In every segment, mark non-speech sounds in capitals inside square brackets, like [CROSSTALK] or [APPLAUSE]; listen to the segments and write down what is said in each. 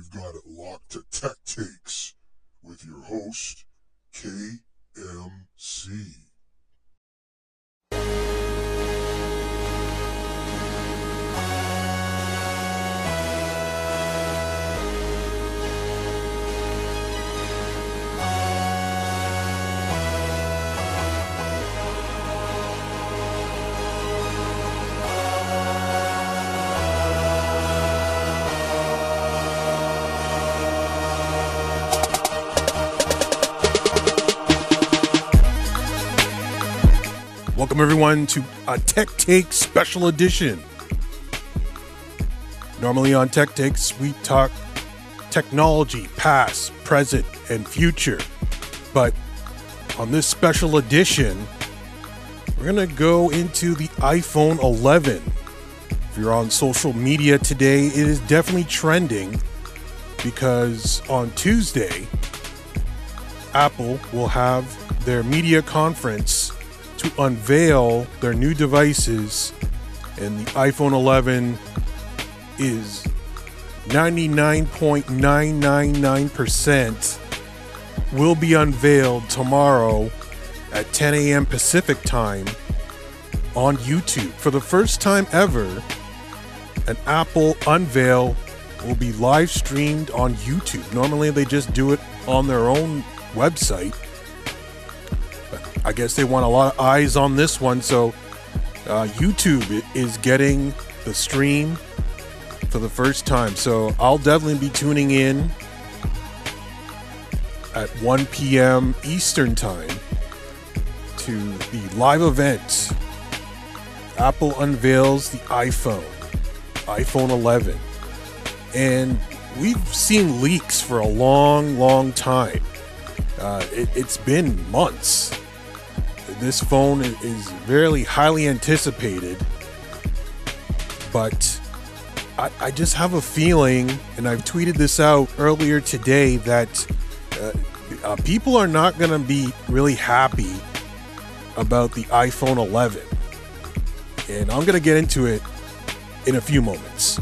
You've got it locked to Tech Takes with your host, KMC. Welcome, everyone, to a Tech Take special edition. Normally on Tech Takes, we talk technology, past, present, and future. But on this special edition, we're going to go into the iPhone 11. If you're on social media today, it is definitely trending because on Tuesday, Apple will have their media conference to unveil their new devices, and the iPhone 11 is 99.999% will be unveiled tomorrow at 10 a.m. Pacific time on YouTube. For the first time ever, an Apple unveil will be live streamed on YouTube. Normally, they just do it on their own website. I guess they want a lot of eyes on this one, so uh, YouTube is getting the stream for the first time. So I'll definitely be tuning in at 1 p.m. Eastern Time to the live event. Apple unveils the iPhone, iPhone 11. And we've seen leaks for a long, long time. Uh, it, it's been months. This phone is very highly anticipated, but I, I just have a feeling, and I've tweeted this out earlier today, that uh, uh, people are not going to be really happy about the iPhone 11. And I'm going to get into it in a few moments.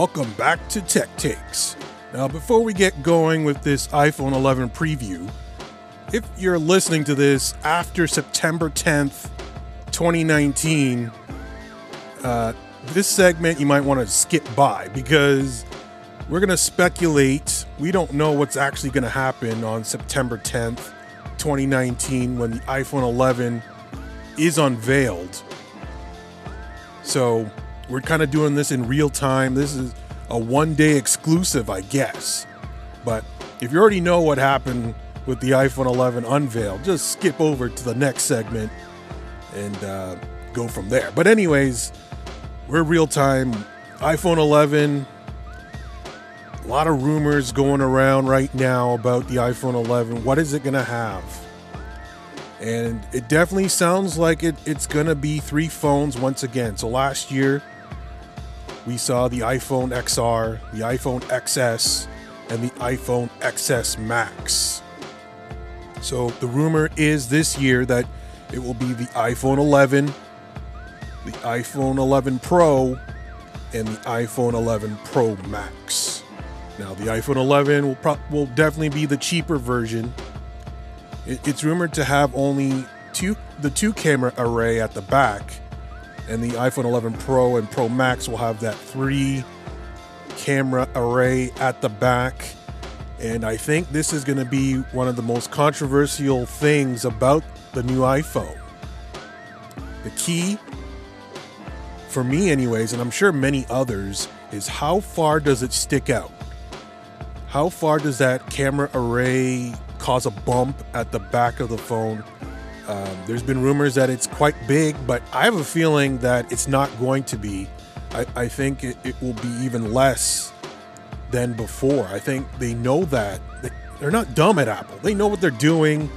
Welcome back to Tech Takes. Now, before we get going with this iPhone 11 preview, if you're listening to this after September 10th, 2019, uh, this segment you might want to skip by because we're going to speculate. We don't know what's actually going to happen on September 10th, 2019, when the iPhone 11 is unveiled. So, we're kind of doing this in real time. This is a one day exclusive, I guess. But if you already know what happened with the iPhone 11 unveil, just skip over to the next segment and uh, go from there. But, anyways, we're real time. iPhone 11. A lot of rumors going around right now about the iPhone 11. What is it going to have? And it definitely sounds like it, it's going to be three phones once again. So last year, we saw the iPhone XR, the iPhone XS, and the iPhone XS Max. So the rumor is this year that it will be the iPhone 11, the iPhone 11 Pro, and the iPhone 11 Pro Max. Now the iPhone 11 will pro- will definitely be the cheaper version. It- it's rumored to have only two the two camera array at the back and the iPhone 11 Pro and Pro Max will have that three camera array at the back. And I think this is going to be one of the most controversial things about the new iPhone. The key, for me, anyways, and I'm sure many others, is how far does it stick out? how far does that camera array cause a bump at the back of the phone? Um, there's been rumors that it's quite big, but I have a feeling that it's not going to be. I, I think it, it will be even less than before. I think they know that. They're not dumb at Apple. They know what they're doing.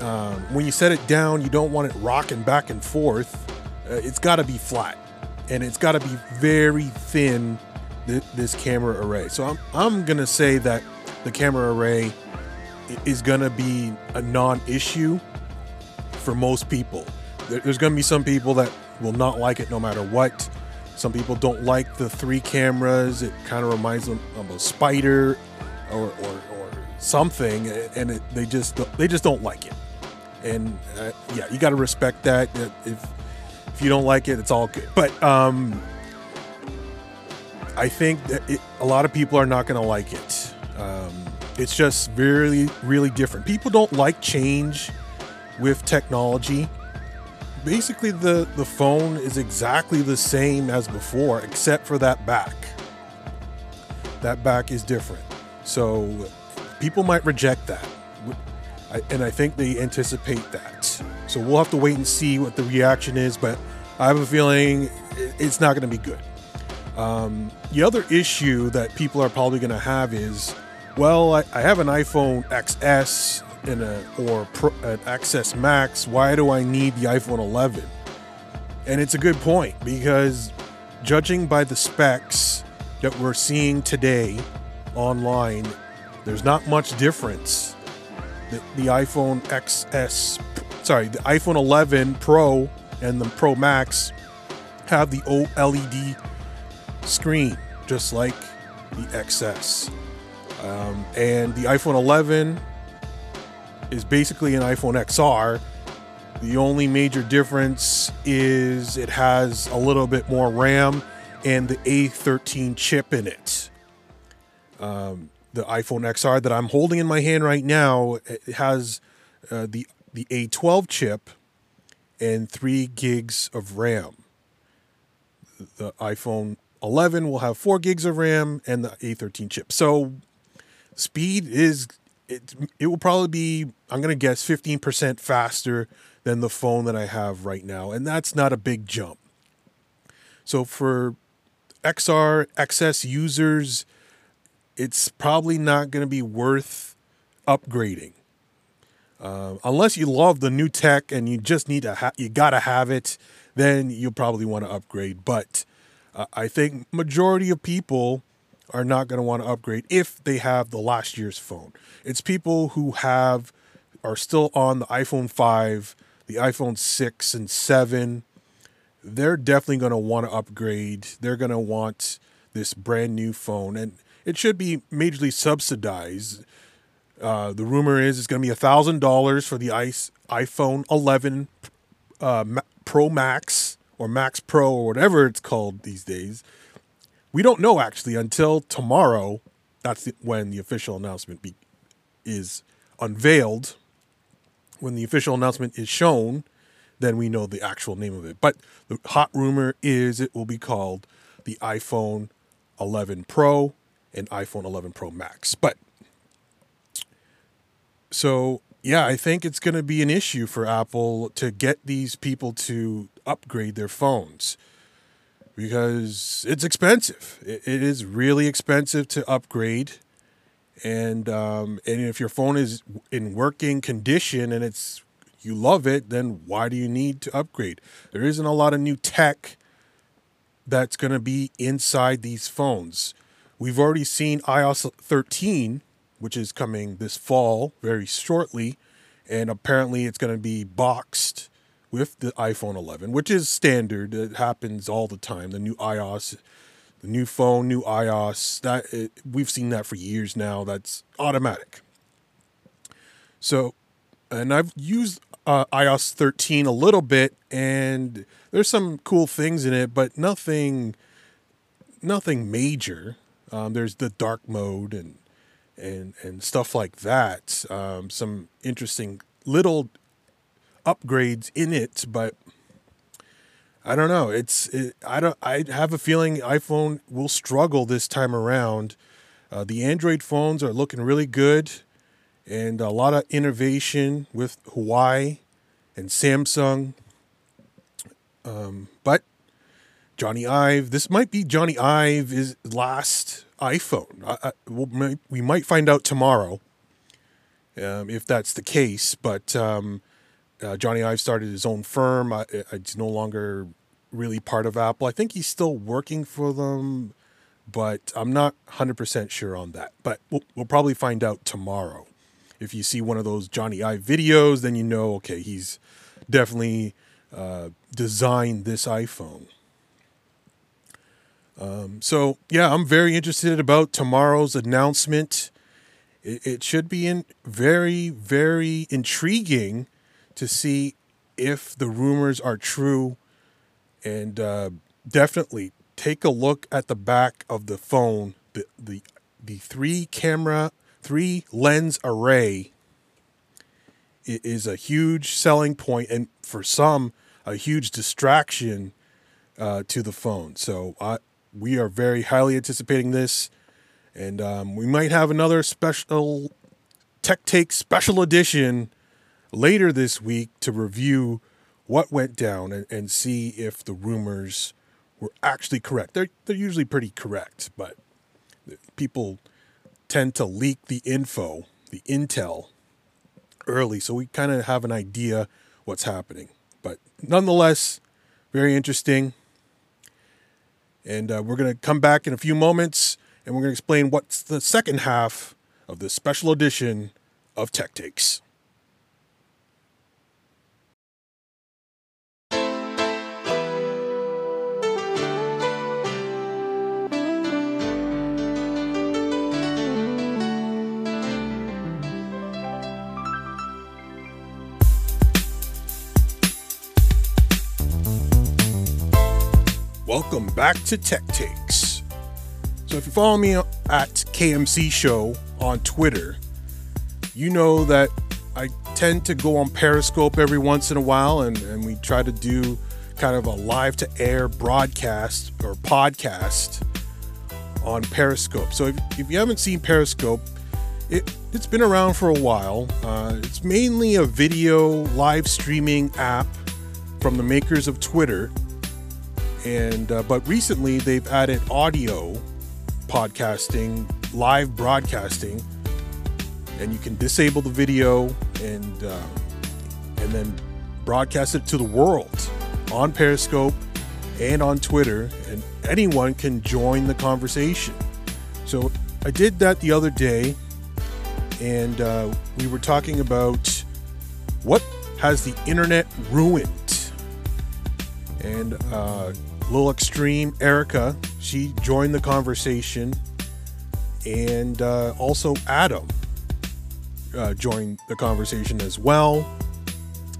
Um, when you set it down, you don't want it rocking back and forth. Uh, it's got to be flat, and it's got to be very thin. Th- this camera array. So I'm I'm gonna say that the camera array is gonna be a non-issue for most people. There's gonna be some people that will not like it no matter what. Some people don't like the three cameras. It kind of reminds them of a spider or, or, or something, and it, they just they just don't like it. And uh, yeah, you got to respect that. If if you don't like it, it's all good. But um, I think that it, a lot of people are not going to like it. Um, it's just really, really different. People don't like change with technology. Basically, the, the phone is exactly the same as before, except for that back. That back is different. So people might reject that. And I think they anticipate that. So we'll have to wait and see what the reaction is, but I have a feeling it's not going to be good. Um, the other issue that people are probably going to have is, well, I, I, have an iPhone XS a, or Pro, an XS Max. Why do I need the iPhone 11? And it's a good point because judging by the specs that we're seeing today online, there's not much difference. The, the iPhone XS, sorry, the iPhone 11 Pro and the Pro Max have the OLED screen, just like the XS. Um, and the iPhone 11 is basically an iPhone XR. The only major difference is it has a little bit more RAM and the A13 chip in it. Um, the iPhone XR that I'm holding in my hand right now has uh, the the A12 chip and three gigs of RAM. The iPhone 11 will have four gigs of RAM and the A13 chip. So speed is it, it will probably be I'm gonna guess 15% faster than the phone that I have right now, and that's not a big jump. So for XR XS users, it's probably not going to be worth upgrading. Uh, unless you love the new tech and you just need to ha- you gotta have it, then you'll probably want to upgrade. But uh, I think majority of people are not going to want to upgrade if they have the last year's phone. It's people who have are still on the iPhone 5, the iPhone 6 and 7. They're definitely going to want to upgrade. They're going to want this brand new phone and it should be majorly subsidized. Uh, the rumor is it's going to be $1,000 for the ice, iPhone 11 uh, Pro Max or Max Pro or whatever it's called these days. We don't know actually until tomorrow. That's the, when the official announcement be, is unveiled. When the official announcement is shown, then we know the actual name of it. But the hot rumor is it will be called the iPhone 11 Pro and iPhone 11 Pro Max. But so yeah, I think it's going to be an issue for Apple to get these people to upgrade their phones because it's expensive. it, it is really expensive to upgrade, and um, and if your phone is in working condition and it's you love it, then why do you need to upgrade? There isn't a lot of new tech that's going to be inside these phones. We've already seen iOS 13 which is coming this fall very shortly. And apparently it's going to be boxed with the iPhone 11, which is standard. It happens all the time. The new iOS, the new phone, new iOS, that it, we've seen that for years now. That's automatic. So, and I've used uh, iOS 13 a little bit, and there's some cool things in it, but nothing, nothing major. Um, there's the dark mode and and and stuff like that. Um, some interesting little upgrades in it, but I don't know. It's it, I don't I have a feeling iPhone will struggle this time around. Uh, the Android phones are looking really good, and a lot of innovation with Huawei and Samsung. Um, but Jony Ive, this might be Jony Ive's last iPhone. I, I, we'll, we might find out tomorrow um, if that's the case. But um, uh, Jony Ive started his own firm. I, it's no longer really part of Apple. I think he's still working for them, but I'm not 100% sure on that. But we'll, we'll probably find out tomorrow. If you see one of those Jony Ive videos, then you know, okay, he's definitely uh, designed this iPhone. Um, so yeah, I'm very interested about tomorrow's announcement. It, it should be in very, very intriguing to see if the rumors are true, and uh, definitely take a look at the back of the phone. The the the three camera, three lens array is a huge selling point, and for some, a huge distraction uh, to the phone. So I, we are very highly anticipating this, and um, we might have another special Tech Take special edition later this week to review what went down and, and see if the rumors were actually correct. They're they're usually pretty correct, but people tend to leak the info, the intel early, so we kind of have an idea what's happening. But nonetheless, very interesting. And uh, we're going to come back in a few moments and we're going to explain what's the second half of this special edition of Tech Takes. Welcome back to Tech Takes. So, if you follow me at KMC Show on Twitter, you know that I tend to go on Periscope every once in a while, and, and we try to do kind of a live to air broadcast or podcast on Periscope. So, if, if you haven't seen Periscope, it, it's been around for a while. Uh, it's mainly a video live streaming app from the makers of Twitter and uh, but recently they've added audio podcasting, live broadcasting, and you can disable the video and uh, and then broadcast it to the world on Periscope and on Twitter, and anyone can join the conversation. So I did that the other day, and uh, we were talking about what has the internet ruined, and uh, Lil Extreme Erica she joined the conversation. And uh, also adam uh, joined the conversation as well.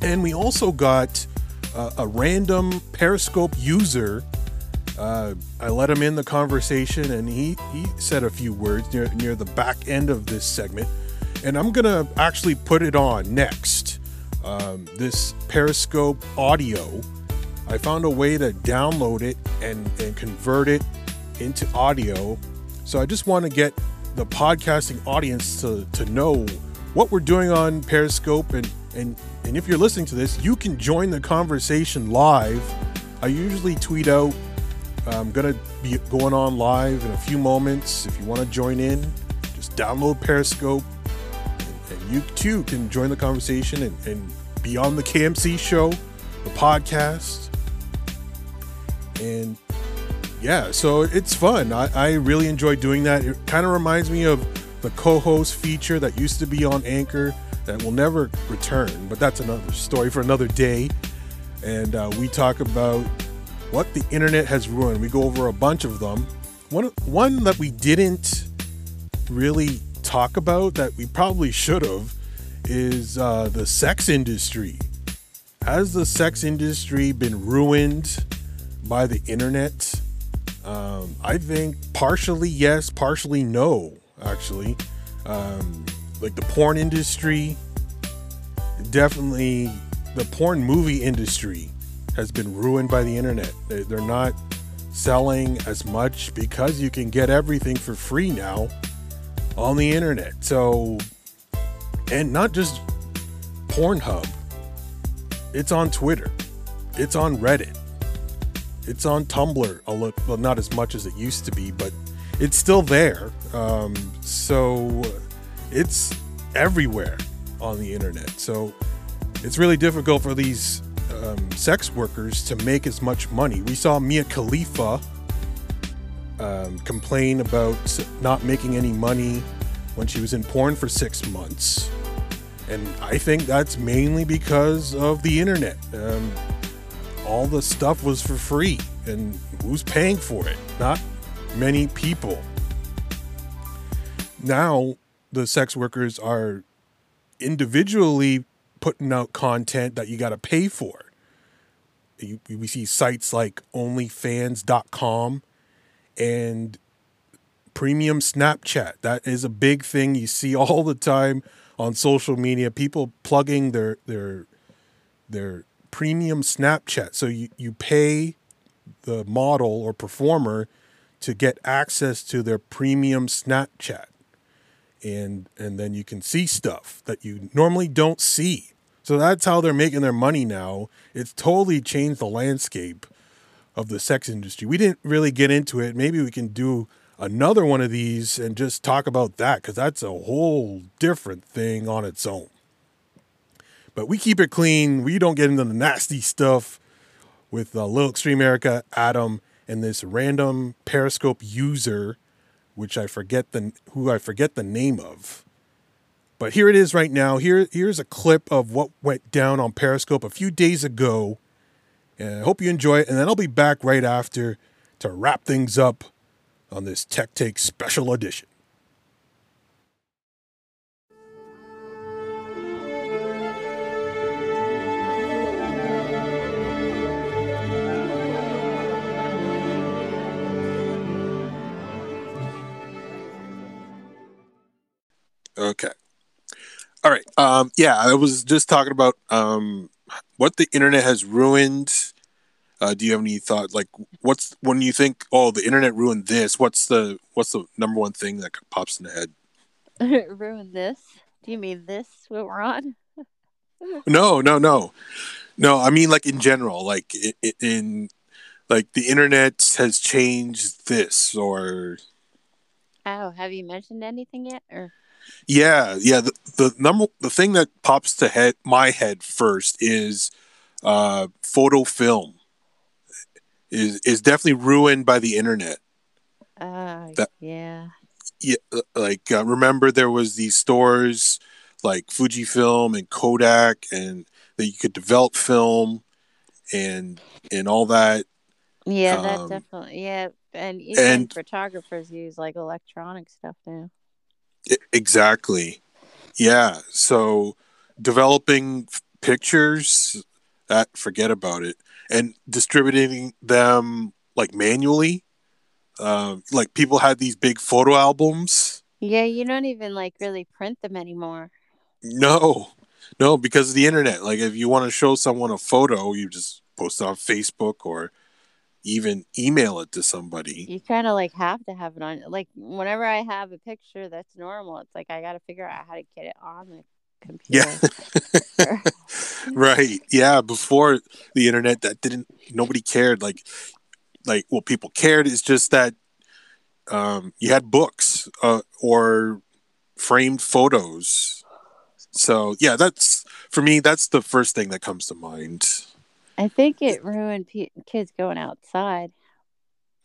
And we also got uh, a random periscope user uh, i let him in the conversation and he, he said a few words near, near the back end of this segment. And i'm gonna actually put it on next. Um, this periscope audio I found a way to download it and, and convert it into audio. So I just want to get the podcasting audience to, to know what we're doing on Periscope. And, and, and if you're listening to this, you can join the conversation live. I usually tweet out, I'm going to be going on live in a few moments. If you want to join in, just download Periscope. And, you too can join the conversation and, and be on the KMC show, the podcast and yeah, so it's fun. I, I really enjoy doing that. It kind of reminds me of the co-host feature that used to be on Anchor that will never return, but that's another story for another day. And uh, we talk about what the internet has ruined. We go over a bunch of them. One one that we didn't really talk about that we probably should have is uh, the sex industry. Has the sex industry been ruined? By the internet? Um, I think partially yes, partially no, actually. Um, like the porn industry, definitely the porn movie industry has been ruined by the internet. They're not selling as much because you can get everything for free now on the internet. So, and not just Pornhub, it's on Twitter, it's on Reddit, it's on Tumblr. A little, well, not as much as it used to be, but it's still there. Um, so, it's everywhere on the internet. So, it's really difficult for these um, sex workers to make as much money. We saw Mia Khalifa um, complain about not making any money when she was in porn for six months. And I think that's mainly because of the internet. Um, all the stuff was for free, and who's paying for it? Not many people. Now, the sex workers are individually putting out content that you got to pay for. You, we see sites like OnlyFans.com and premium Snapchat. That is a big thing you see all the time on social media. People plugging their their their premium Snapchat. So you, you pay the model or performer to get access to their premium Snapchat. And and then you can see stuff that you normally don't see. So that's how they're making their money now. It's totally changed the landscape of the sex industry. We didn't really get into it. Maybe we can do another one of these and just talk about that because that's a whole different thing on its own. But we keep it clean. We don't get into the nasty stuff with uh, Lil Extreme Erica, Adam, and this random Periscope user, which I forget the who I forget the name of. But here it is right now. Here, here's a clip of what went down on Periscope a few days ago and I hope you enjoy it. And then I'll be back right after to wrap things up on this Tech Take special edition. Okay. All right. Um, yeah, I was just talking about um, what the internet has ruined. Uh, do you have any thought? Like, what's when you think, oh, the internet ruined this? What's the what's the number one thing that pops in the head? [LAUGHS] ruined this? Do you mean this? What we're on? [LAUGHS] no, no, no, no. I mean, like in general, like in like the internet has changed this, or oh, have you mentioned anything yet, or? Yeah, yeah. The, the number, the thing that pops to head my head first is uh, photo film. Is is definitely ruined by the internet. Uh, that, yeah. Yeah, uh, like uh, remember there was these stores like Fujifilm and Kodak, and that you could develop film and and all that. Yeah, that um, definitely. Yeah, and even and, photographers use like electronic stuff now. Exactly. Yeah. So developing pictures, that forget about it, and distributing them like manually. Uh, like people had these big photo albums. Yeah, you don't even like really print them anymore. No, no, because of the internet. Like if you want to show someone a photo, you just post it on Facebook or even email it to somebody. You kind of like have to have it on. Like whenever I have a picture that's normal, it's like I got to figure out how to get it on the computer. Yeah. [LAUGHS] right. Yeah. Before the internet, that didn't. Nobody cared. Like, like well, people cared. It's just that um, you had books uh, or framed photos. So yeah, that's for me. That's the first thing that comes to mind. I think it ruined pe- kids going outside.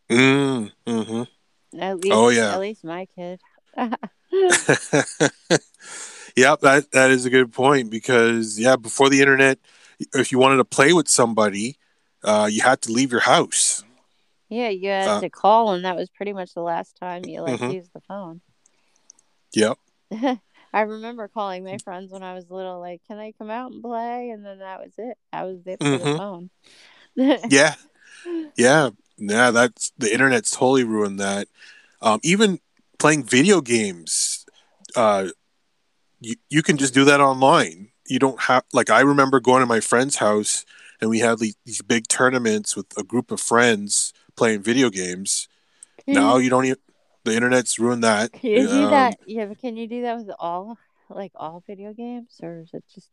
Mm, hmm At least, oh yeah, at least my kid. [LAUGHS] yep, that that is a good point because yeah, before the internet, if you wanted to play with somebody, uh, you had to leave your house. Yeah, you had uh, to call, and that was pretty much the last time you like mm-hmm. used the phone. Yep. [LAUGHS] I remember calling my friends when I was little, like, "Can I come out and play?" And then that was it. That was it for mm-hmm. the phone. yeah, [LAUGHS] yeah, yeah. That's the internet's totally ruined that. Um, even playing video games, uh, you you can just do that online. You don't have like I remember going to my friend's house and we had these big tournaments with a group of friends playing video games. Mm. Now you don't even The internet's ruined that. Can you do Um, that? Yeah, but can you do that with all like all video games, or is it just?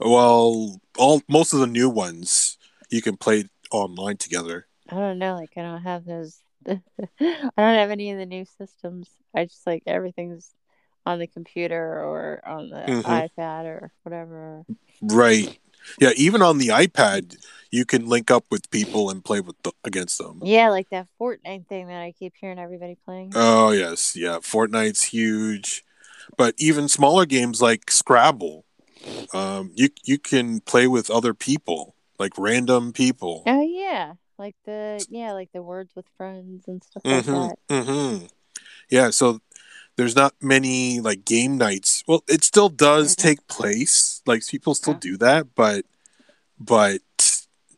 Well, all most of the new ones you can play online together. I don't know. Like I don't have those. [LAUGHS] I don't have any of the new systems. I just like everything's on the computer or on the Mhm. iPad or whatever. Right. Yeah, even on the iPad, you can link up with people and play with the, against them. Yeah, like that Fortnite thing that I keep hearing everybody playing. Oh yes, yeah. Fortnite's huge, but even smaller games like Scrabble, um, you you can play with other people, like random people. Oh yeah, like the yeah, like the words with friends and stuff like hmm that. hmm Yeah, so there's not many like game nights. Well, it still does Mhm. take place. Like people still do that, but but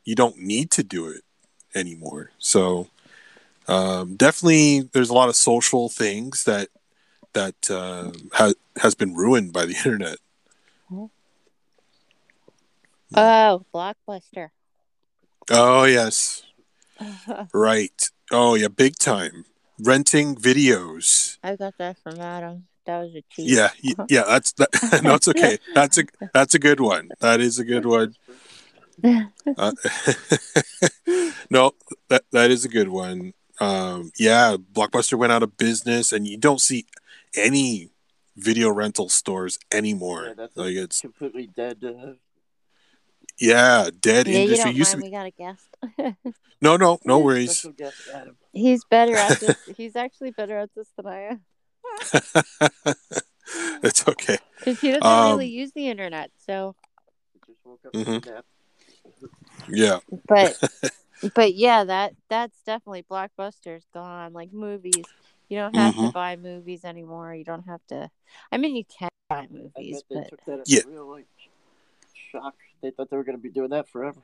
you don't need to do it anymore. So um, definitely, there's a lot of social things that that uh, ha- has been ruined by the [LAUGHS] internet. Oh, Blockbuster. Oh yes, [LAUGHS] right. Oh yeah, big time. Renting videos. I got that from Adam. That was a cheat. Yeah, [LAUGHS] yeah. That's that. [LAUGHS] no, it's okay. That's a that's a good one. That is a good one. [LAUGHS] Uh, no, that that is a good one. Um, yeah, Blockbuster went out of business, and you don't see any video rental stores anymore. Yeah, that's like it's completely dead. Uh, yeah, dead yeah, you industry. don't Used to mind. be, We got a guest. [LAUGHS] no, no, no worries. special guest Adam. He's better at [LAUGHS] this. He's actually better at this than I am [LAUGHS] it's okay. because he doesn't Um, really use the internet. So, Just woke up Mhm. from a nap. Yeah, but but yeah, that that's definitely Blockbuster's gone. Like movies, you don't have to Mhm. buy movies anymore. You don't have to. I mean, you can buy I movies, bet they but took that Yeah. real like shock. They thought they were going to be doing that forever.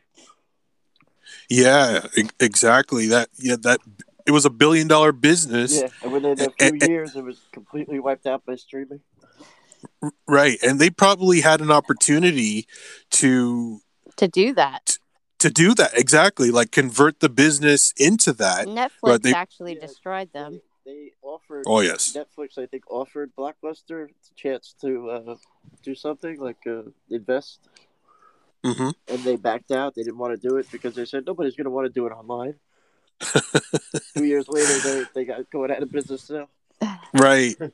yeah, exactly. That yeah, that it was a billion dollar business. Yeah, and within a few eh, years, it was completely wiped out by streaming. Right. And they probably had an opportunity to to do that, to do that. Exactly. Like convert the business into that. Netflix but they- actually Yeah, destroyed them. They, they offered. Oh yes. Netflix, I think, offered Blockbuster the chance to uh, do something like uh, invest, hmm and they backed out. They didn't want to do it because they said nobody's going to want to do it online. [LAUGHS] Two years later, they they got going out of business now. Right. [LAUGHS]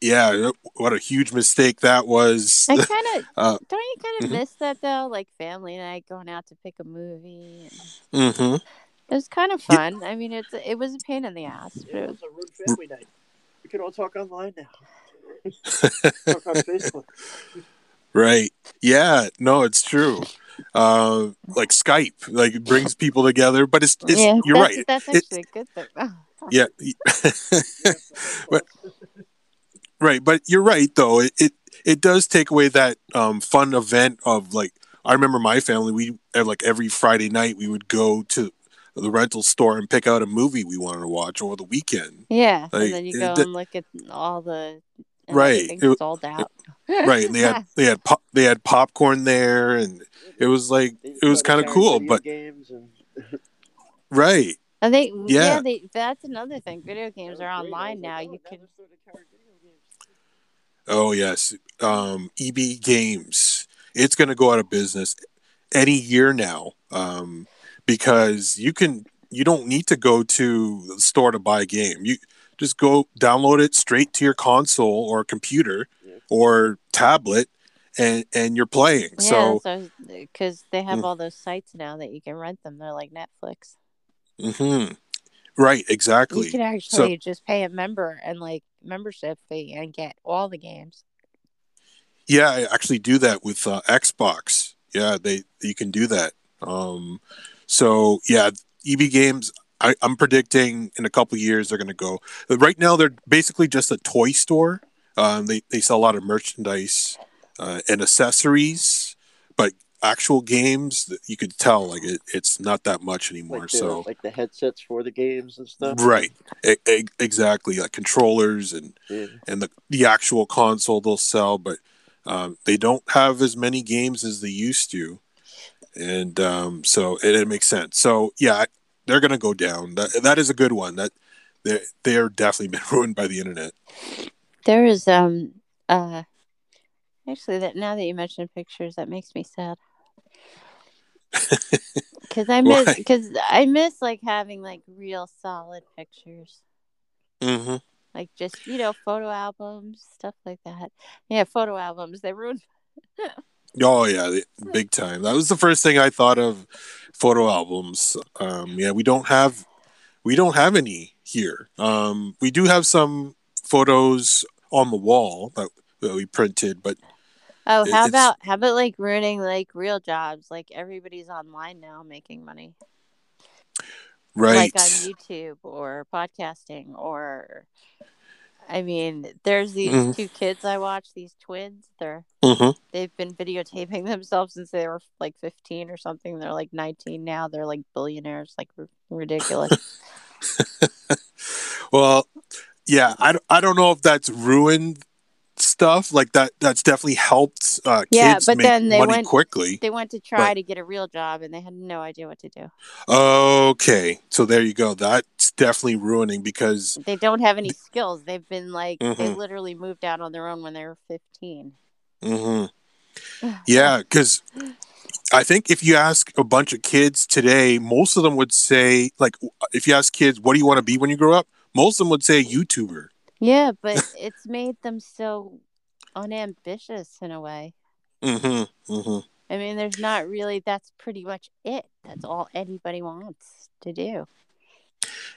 Yeah. What a huge mistake that was. I kind of [LAUGHS] Uh, don't you kind of mhm. miss that though, like family night, going out to pick a movie. And hmm it was kind of Yeah. fun. I mean, it's it was a pain in the ass, but Yeah, it was, a rude family night. We can all talk online now. talk on Facebook. Right. Yeah. No, it's true. Uh, like Skype, like it brings people together. But it's, it's yeah, you're that's, right. That's It- actually a good thing. [LAUGHS] Yeah. [LAUGHS] But- Right, but you're right though. It it, it does take away that um, fun event of like I remember my family. We like every Friday night we would go to the rental store and pick out a movie we wanted to watch over the weekend. yeah, Like, and then you go that- and look at all the and Right, everything's it- sold out. Right, and they had they had pop, they had popcorn there, and it was like it was kind of cool. But and right, And they, yeah, Yeah. they that's another thing. Video games are was great. I online now. oh, You can they're starting to carry video games. oh yes, um, EB Games. It's going to go out of business any year now um, because you can you don't need to go to the store to buy a game. You just go download it straight to your console or computer Yeah. or tablet, and and you're playing. yeah, so so because they have Mm. all those sites now that you can rent them. They're like Netflix. mhm. right, exactly. You can actually just pay a member and like membership fee and get all the games. Yeah, I actually do that with uh, Xbox. Yeah, they you can do that. Um, so yeah, EB Games. I, I'm predicting in a couple years they're going to go. Right now, they're basically just a toy store. Um, they they sell a lot of merchandise uh, and accessories, but actual games that you could tell like it, it's not that much anymore. Like the, so like the headsets for the games and stuff. right, E- e- exactly, like controllers and Yeah. and the the actual console they'll sell, but um, they don't have as many games as they used to, and um, so it, it makes sense. So yeah, they're gonna go down. That that is a good one. That they they are definitely [LAUGHS] been ruined by the internet. There is um uh actually that now that you mention pictures, that makes me sad. [LAUGHS] Because I miss because I miss like having like real solid pictures, hmm like just you know photo albums, stuff like that. Yeah, photo albums. They ruined. [LAUGHS] Oh yeah, big time. That was the first thing I thought of. Photo albums. Um, yeah, we don't have we don't have any here. Um, we do have some photos on the wall that, that we printed, but Oh, how about how about like ruining like real jobs? Like everybody's online now making money, right. like on YouTube or podcasting or. I mean, there's these Mhm. two kids I watch. These twins. They're hmm they've been videotaping [LAUGHS] themselves since they were like 15 or something. They're like 19 now. They're like billionaires. Like r- ridiculous. [LAUGHS] [LAUGHS] Well, yeah, I, I don't know if that's ruined stuff like that. That's definitely helped uh, Yeah, kids but make then they money went- quickly. they went to try Right. to get a real job and they had no idea what to do. Okay, so there you go. That's definitely ruining because They don't have any skills. They've been like they Mhm. literally moved out on their own when they were 15. hmm [SIGHS] Yeah, because I think if you ask a bunch of kids today, most of them would say, like, if you ask kids, what do you want to be when you grow up? Most of them would say YouTuber. Yeah, [LAUGHS] but it's made them so unambitious in a way. hmm hmm I mean, there's not really, that's pretty much it. That's all anybody wants to do.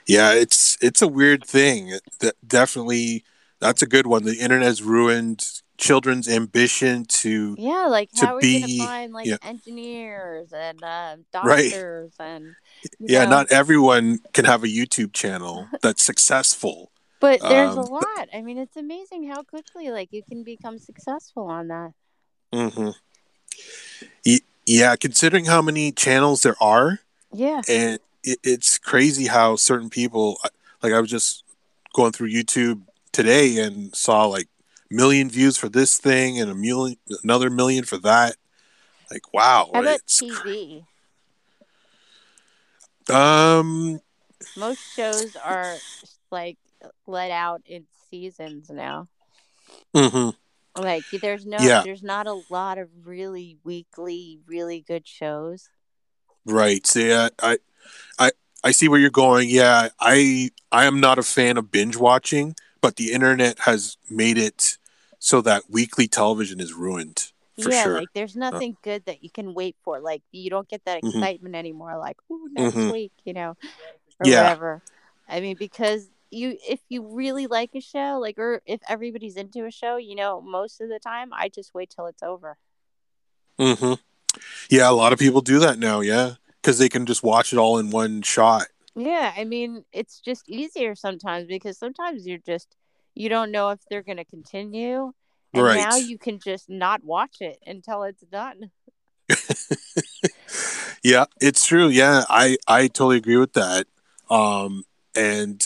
Yeah, it's it's a weird thing. That definitely, that's a good one. The internet has ruined children's ambition to. Yeah, like To how are we be- gonna find like yeah. engineers and uh, Right. doctors and Yeah, know, not everyone can have a YouTube channel that's successful. But there's a um, lot. I mean, it's amazing how quickly like you can become successful on that. Mm-hmm. Yeah, considering how many channels there are, Yeah. and it, it's crazy how certain people like i was just going through youtube today and saw like million views for this thing and a million another million for that like wow How about TV? um Most shows are like let out in seasons now. mhm. Like there's no Yeah. there's not a lot of really weekly, really good shows. right so yeah i i i see where you're going yeah i i am not a fan of binge watching but the internet has made it so that weekly television is ruined for yeah, sure Uh. like there's nothing good that you can wait for. Like you don't get that Mhm. excitement anymore. Like, ooh, next Mhm. week, you know, or Yeah. whatever. I mean, because you, if you really like a show, like, or if everybody's into a show, you know, most of the time, I just wait till it's over. hmm Yeah, a lot of people do that now. Yeah, because they can just watch it all in one shot. Yeah, I mean, it's just easier sometimes because sometimes you're just you don't know if they're going to continue. And Right. now you can just not watch it until it's done. [LAUGHS] Yeah, it's true. Yeah, I I totally agree with that. Um, and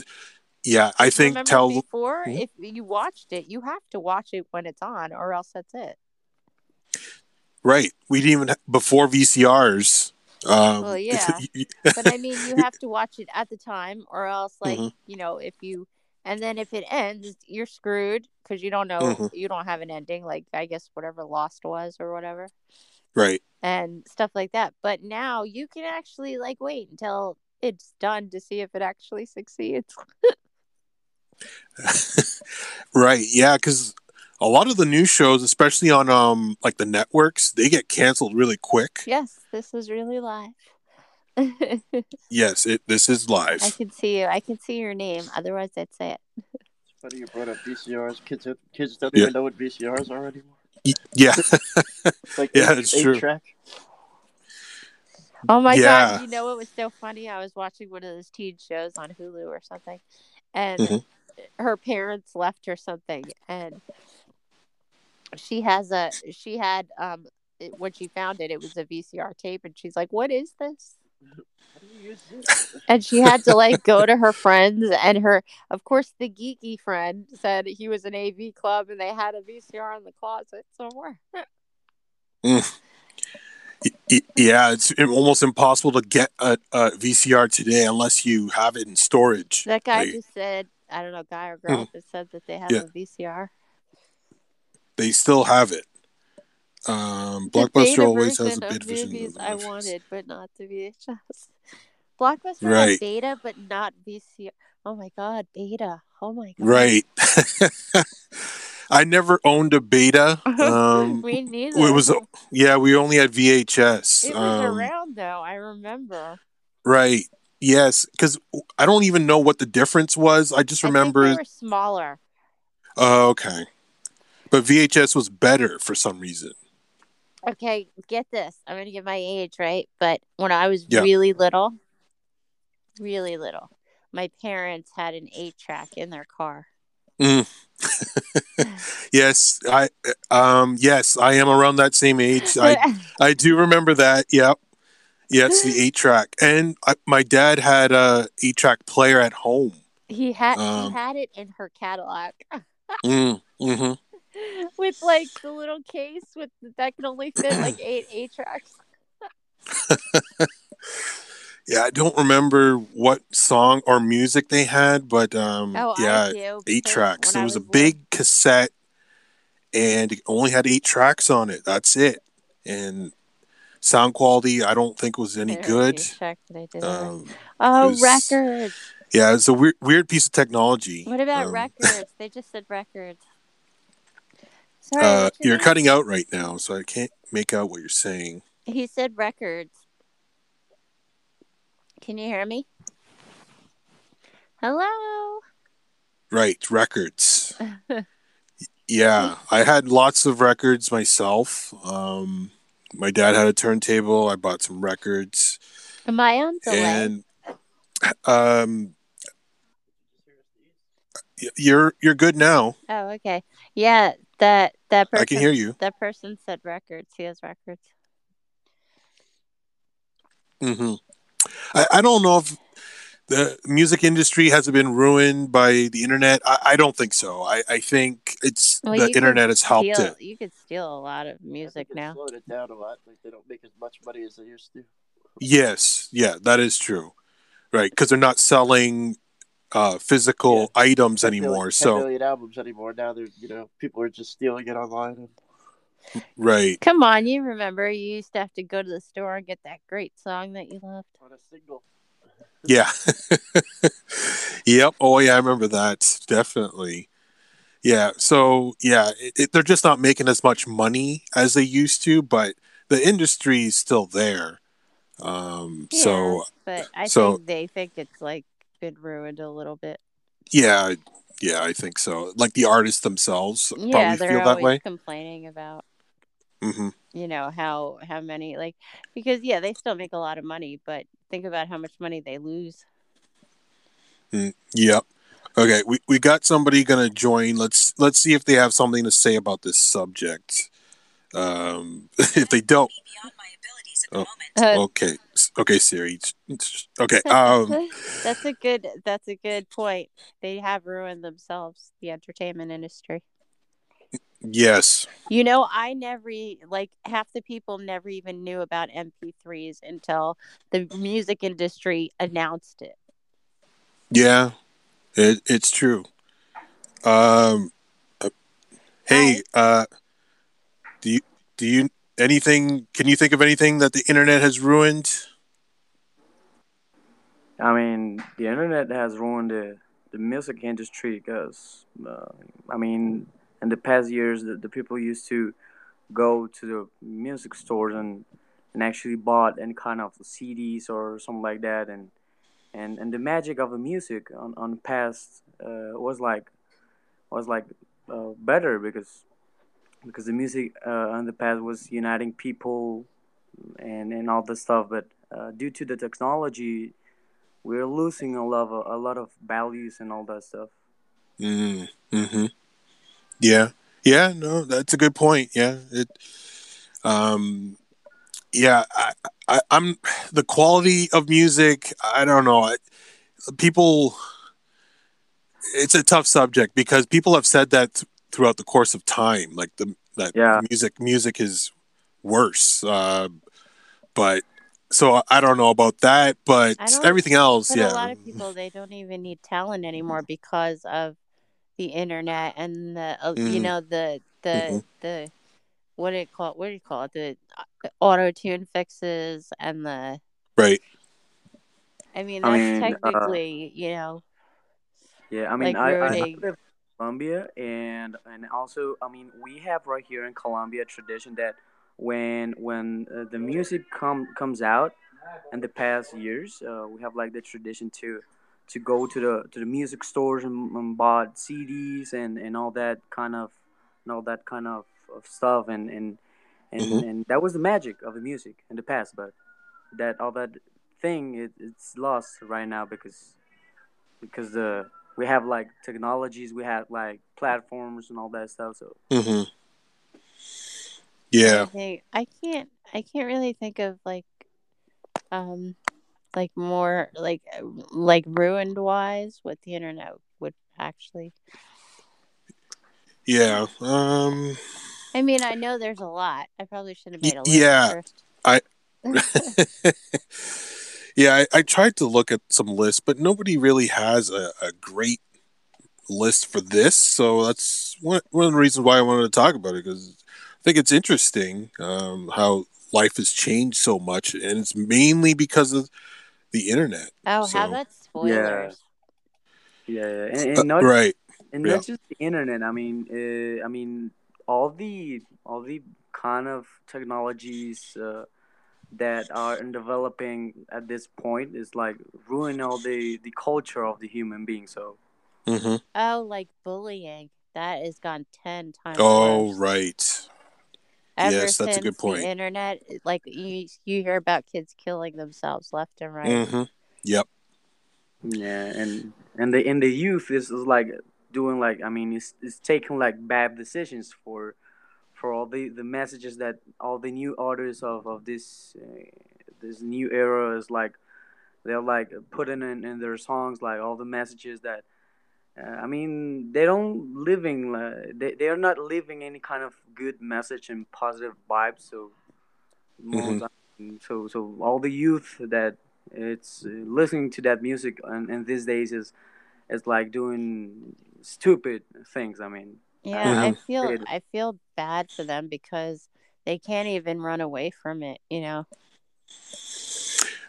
yeah, I think Remember tell before, Mhm. if you watched it, you have to watch it when it's on, or else that's it. right. We didn't even before VCRs. Um, Well, yeah. [LAUGHS] But I mean, you [LAUGHS] have to watch it at the time, or else, like Mhm. you know, if you and then if it ends, you're screwed because you don't know Mhm. you don't have an ending. Like I guess whatever Lost was or whatever. right. and stuff like that. But now you can actually like wait until it's done to see if it actually succeeds. [LAUGHS] [LAUGHS] right. Yeah, because a lot of the new shows, especially on um like the networks, they get canceled really quick. yes, this is really live. [LAUGHS] Yes, it. This is live. I can see you. I can see your name. Otherwise, I'd say it. Funny you brought up VCRs. Kids, kids don't Yeah. even know what VCRs are anymore. Yeah. [LAUGHS] Like Yeah, eight, it's eight true. Track. Oh my Yeah. god! You know what was so funny? I was watching one of those teen shows on Hulu or something, and Mhm. Her parents left her something, and she has a she had um it- when she found it, it was a VCR tape, and she's like, "What is this?" How do you use this? and she had to like go to her friends and her of course the geeky friend said he was an AV club and they had a VCR in the closet somewhere. Y- Yeah, it's almost impossible to get a, a VCR today unless you have it in storage. That guy Like, just said, I don't know, guy or girl, that said that they have Yeah. a VCR. they still have it. Um, Blockbuster always has a of version. movies I wanted, but not the VHS. Blockbuster had Right. beta, but not VCR. Oh my god, beta! Oh my god, Right. [LAUGHS] I never owned a beta. [LAUGHS] Um, Me neither. it was yeah, we only had VHS. It was Um, around though. I remember. Right. Yes, because I don't even know what the difference was. I just I remember. they were smaller. Oh, okay. But VHS was better for some reason. Okay, get this. I'm gonna give my age, right? But when I was Yeah. really little, really little, my parents had an eight track in their car. [LAUGHS] Yes, I um yes, I am around that same age. I [LAUGHS] I do remember that. Yep. Yes, the [LAUGHS] eight track, and I, my dad had a eight track player at home. he had Um, he had it in her Cadillac Mm, [LAUGHS] hmm with like the little case with that can only fit like [CLEARS THROAT] eight eight tracks. [LAUGHS] Yeah, I don't remember what song or music they had, but um, Oh, yeah, do. eight tracks. when There I was a little- big cassette, and it only had eight tracks on it. That's it. And sound quality, I don't think was any good. eight track that I did. Um, oh, was- records. yeah, it's a weird, weird piece of technology. What about Um, records? They just said records. [LAUGHS] Sorry, Uh, you're name? cutting out right now, so I can't make out what you're saying. He said records. Can you hear me? Hello. Right, records. [LAUGHS] yeah, I had lots of records myself. Um, my dad had a turntable. I bought some records. Am I on delay? and um you're you're good now Oh, okay. Yeah, that that person. i can hear you That person said records. He has records. hmm I, I don't know if the music industry has been ruined by the internet i, I don't think so i, I think it's Well, the internet has helped Steal, it you could steal a lot of music now. slowed it down a lot. Like they don't make as much money as they used to. yes yeah that is true right because they're not selling uh physical items Can't like, anymore so million albums anymore. Now they're you know people are just stealing it online. And right Come on, you remember you used to have to go to the store and get that great song that you loved. on a single. Yeah. [LAUGHS] yep. Oh, yeah. I remember that. Definitely. Yeah. So, yeah, it, it- they're just not making as much money as they used to, but the industry is still there. Um, so, but I so- think they think it's like been ruined a little bit. yeah. Yeah, I think so. Like the artists themselves Yeah, probably they're feel that way. complaining about hmm you know how how many like because yeah they still make a lot of money but think about how much money they lose Yep. Okay, we, we got somebody gonna join. Let's let's see if they have something to say about this subject. Um, [LAUGHS] if they don't, Oh. Uh, okay, okay, Siri. [LAUGHS] Okay, [LAUGHS] um, that's a good that's a good point they have ruined themselves the entertainment industry yes, you know i never e- like half the people never even knew about mp3s until the music industry announced it yeah, it, it's true. Um, uh, hey, uh, do you do you anything? Can you think of anything that the internet has ruined? I mean, the internet has ruined the, the music industry because, uh, I mean, in the past years, the, the people used to go to the music stores and, and actually bought any kind of CDs or something like that. And, and, and the magic of the music on, on past uh, was like was like uh, better because because the music uh, in the past was uniting people and, and all this stuff. But uh, due to the technology, we're losing a lot of a lot of values and all that stuff. Mm, hmm Yeah. Yeah, no, that's a good point. Yeah. It um yeah, I, I I'm the quality of music, I don't know. I, people it's a tough subject because people have said that th- throughout the course of time like the that Yeah. music music is worse. Uh but so I don't know about that, but everything else, But yeah. a lot of people they don't even need talent anymore because of the internet and the uh, you Mhm. know the the Mhm. the what do you call it? What do you call it? The auto tune fixes and the right. I mean I that's mean, uh, technically you know Yeah, I mean, Like I, I, I live in Colombia, and and also, I mean, we have right here in Colombia tradition that when when uh, the music come comes out in the past years, uh, we have like the tradition to to go to the to the music stores and, and bought CDs and, and all that kind of and all that kind of, of stuff and and and, Mhm. and that was the magic of the music in the past, but that all that thing it, it's lost right now because because the we have like technologies, we have like platforms and all that stuff. So Mm-hmm. Yeah. I I can't I can't really think of like um like more like uh, like ruined wise what the internet would actually Yeah. Um I mean I know there's a lot. I probably should have made a list yeah, first. I- [LAUGHS] [LAUGHS] yeah, I, I tried to look at some lists, but nobody really has a, a great list for this. So that's one, one of the reasons why I wanted to talk about it because I think it's interesting um, how life has changed so much, and it's mainly because of the internet. Oh, So- how about spoilers? yeah, and, Uh, and not right. and Yeah. not just the internet. I mean, uh, I mean, all the all the kind of technologies uh, that are in developing at this point is like ruin all the the culture of the human being. So hmm Oh, like bullying. That has gone ten times. Oh, worse. right. Ever Yes, that's a good point. The internet, like you, you hear about kids killing themselves left and right. hmm Yep. yeah, and and the in the youth is, is like doing like I mean, it's it's taking like bad decisions for for all the the messages that all the new artists of of this uh, this new era is like they're like putting in in their songs like all the messages that uh, I mean they don't living uh, they they are not living any kind of good message and positive vibes so most, so so all the youth that it's uh, listening to that music and, and these days is is like doing stupid things I mean Yeah, I Mhm. feel It- I feel bad for them because they can't even run away from it. You know.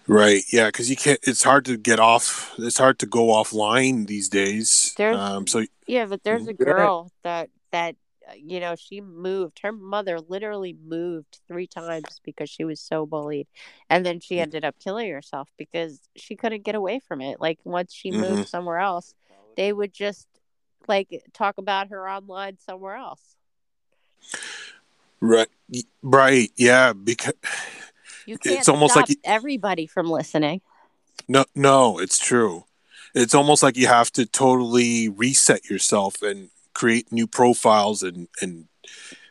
Right. Yeah, because you can't. It's hard to get off. It's hard to go offline these days. There's- Um. So. Yeah, but there's a girl that that uh, you know she moved. Her mother literally moved three times because she was so bullied, and then she ended up killing herself because she couldn't get away from it. Like once she moved somewhere else, they would just like talk about her online somewhere else. Right. Right. Yeah. Because It's almost like you- everybody from listening. no. No. It's true. It's almost like you have to totally reset yourself and create new profiles and and.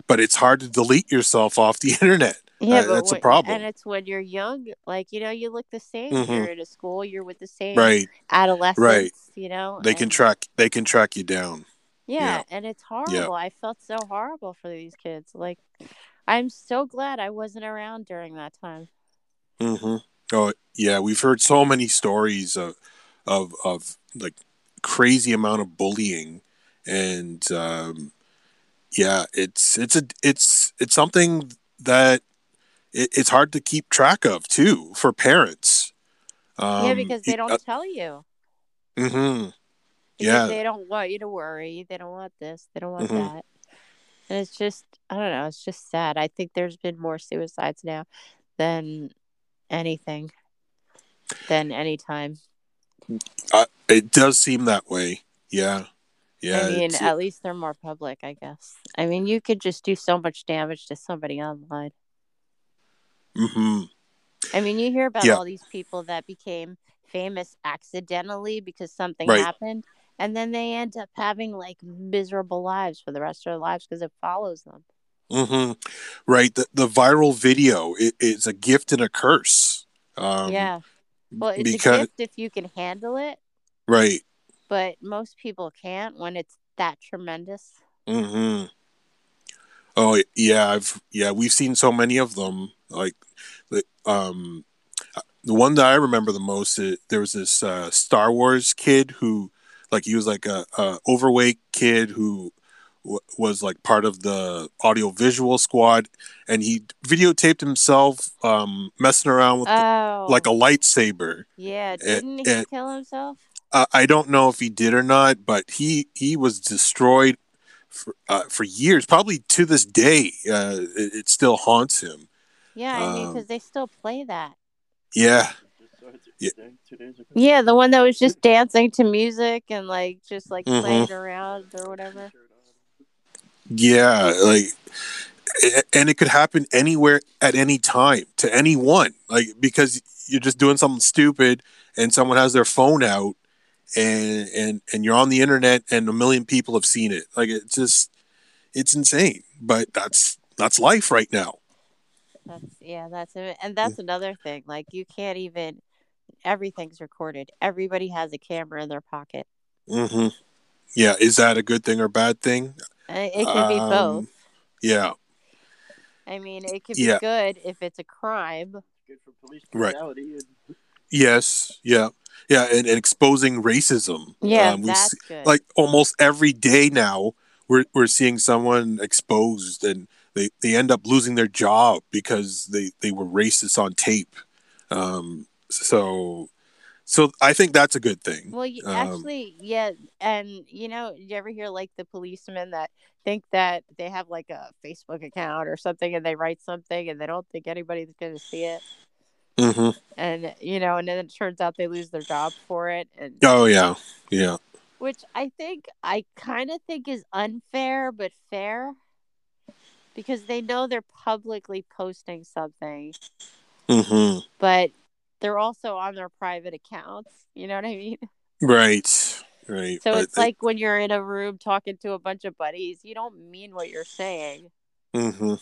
But it's hard to delete yourself off the [LAUGHS] internet. Yeah, Uh, but that's a problem. And it's when you're young, like you know, you look the same. Mhm. You're in a school. You're with the same Right. adolescents. You know, They can track. They can track you down. Yeah, Yeah. and it's horrible. I felt so horrible for these kids. Like, I'm so glad I wasn't around during that time. Mm hmm Oh yeah, we've heard so many stories of of of like crazy amount of bullying, and um, yeah, it's it's a it's it's something that it, it's hard to keep track of too for parents. Um, yeah, because they don't tell you. Mm-hmm. Yeah. they don't want you to worry. They don't want this. They don't want Mhm. that. And it's just, I don't know. It's just sad. I think there's been more suicides now than anything, than any time. Uh, it does seem that way. Yeah, yeah. I mean, at least they're more public, I guess. I mean, you could just do so much damage to somebody online. Mhm. I mean, you hear about Yeah. all these people that became famous accidentally because something Right. happened, and then they end up having like miserable lives for the rest of their lives because it follows them. hmm Right. The the viral video it, it's a gift and a curse. Um, yeah. Well, it's because a gift if you can handle it, right. but most people can't when it's that tremendous. hmm Oh yeah, I've yeah we've seen so many of them. Like The, um, the one that I remember the most, it, there was this uh, Star Wars kid who, like, he was like a, a overweight kid who w- was like part of the audio visual squad, and he videotaped himself um, messing around with Oh, like a lightsaber. yeah. Didn't he and- kill himself? Uh, I don't know if he did or not, but he he was destroyed for uh, for years, probably to this day. Uh, it, it still haunts him. Yeah, I mean, Um, because they still play that. Yeah, Just started two Yeah. days- two days ago. Yeah, the one that was just dancing to music and like just like Mhm. playing around or whatever. yeah, like, and it could happen anywhere at any time to anyone, like because you're just doing something stupid and someone has their phone out. And, and and you're on the internet and a million people have seen it like it's just it's insane but that's that's life right now That's yeah, that's it. And that's another thing. Like you can't even everything's recorded. Everybody has a camera in their pocket. hmm Yeah, is that a good thing or bad thing? Uh, It can be Um, both. Yeah, I mean, it could be yeah. good if it's a crime. Good for police Right. And yes, yeah, yeah, and, and exposing racism. Yeah, Um, we that's see- good. like almost every day now, we're we're seeing someone exposed, and they they end up losing their job because they they were racist on tape. Um, so, so I think that's a good thing. Well, you, Um, actually, yeah, and you know, you ever hear like the policemen that think that they have like a Facebook account or something, and they write something, and they don't think anybody's going to see it, hmm and you know, and then it turns out they lose their job for it, and Oh yeah, yeah, which I think I kind of think is unfair but fair because they know they're publicly posting something, hmm but they're also on their private accounts. You know what I mean? [LAUGHS] right, right. So But it's like when you're in a room talking to a bunch of buddies, you don't mean what you're saying, Mm-hmm.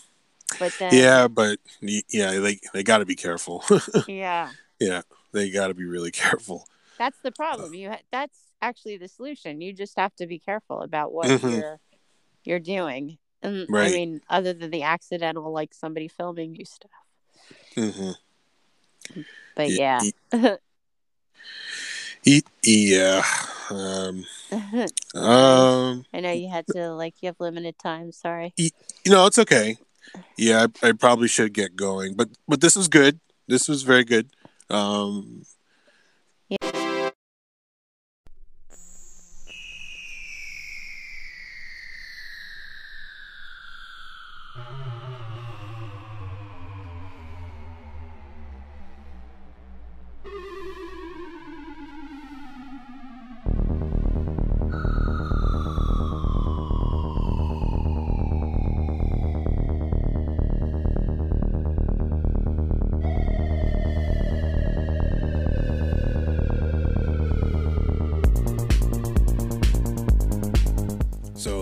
but then Yeah, but yeah, they they got to be careful. [LAUGHS] yeah, yeah, they got to be really careful. that's the problem. You ha- that's actually the solution. You just have to be careful about what Mhm. you're you're doing. And I mean, other than the accidental, like somebody filming you stuff. hmm But Yeah, yeah, [LAUGHS] yeah. Um, [LAUGHS] um, I know you had to like you have limited time. Sorry. you know, it's okay. Yeah, I, I probably should get going, but but this was good. This was very good. Um, So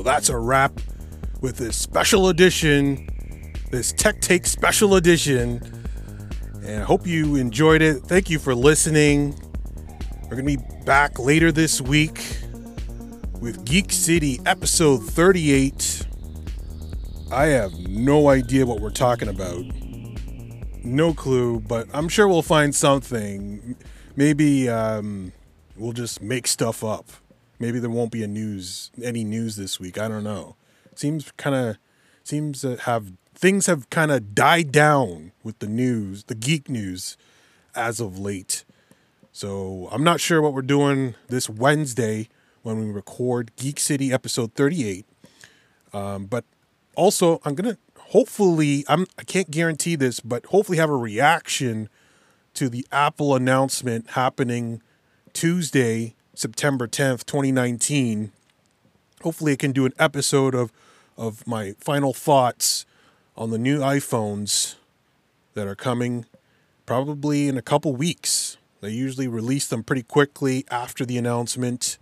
that's a wrap with this special edition, this Tech Take special edition. And I hope you enjoyed it. Thank you for listening. We're going to be back later this week with Geek City episode 38. I have no idea what we're talking about. No clue, but I'm sure we'll find something. Maybe um, we'll just make stuff up. Maybe there won't be a news any news this week. I don't know. Seems kind of seems to have things have kind of died down with the news, the geek news as of late. So, I'm not sure what we're doing this Wednesday when we record Geek City episode 38. Um, but also, I'm going to hopefully I'm I can't guarantee this, but hopefully have a reaction to the Apple announcement happening Tuesday, September 10th, 2019. Hopefully I can do an episode of of my final thoughts on the new iPhones that are coming probably in a couple weeks. They usually release them pretty quickly after the announcement.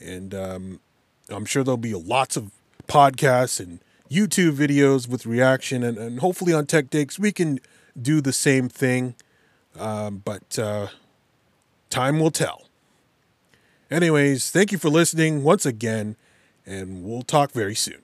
And um, I'm sure there'll be lots of podcasts and YouTube videos with reaction. And, and hopefully on Tech we can do the same thing. Um, but uh, time will tell. Anyways, thank you for listening once again, and we'll talk very soon.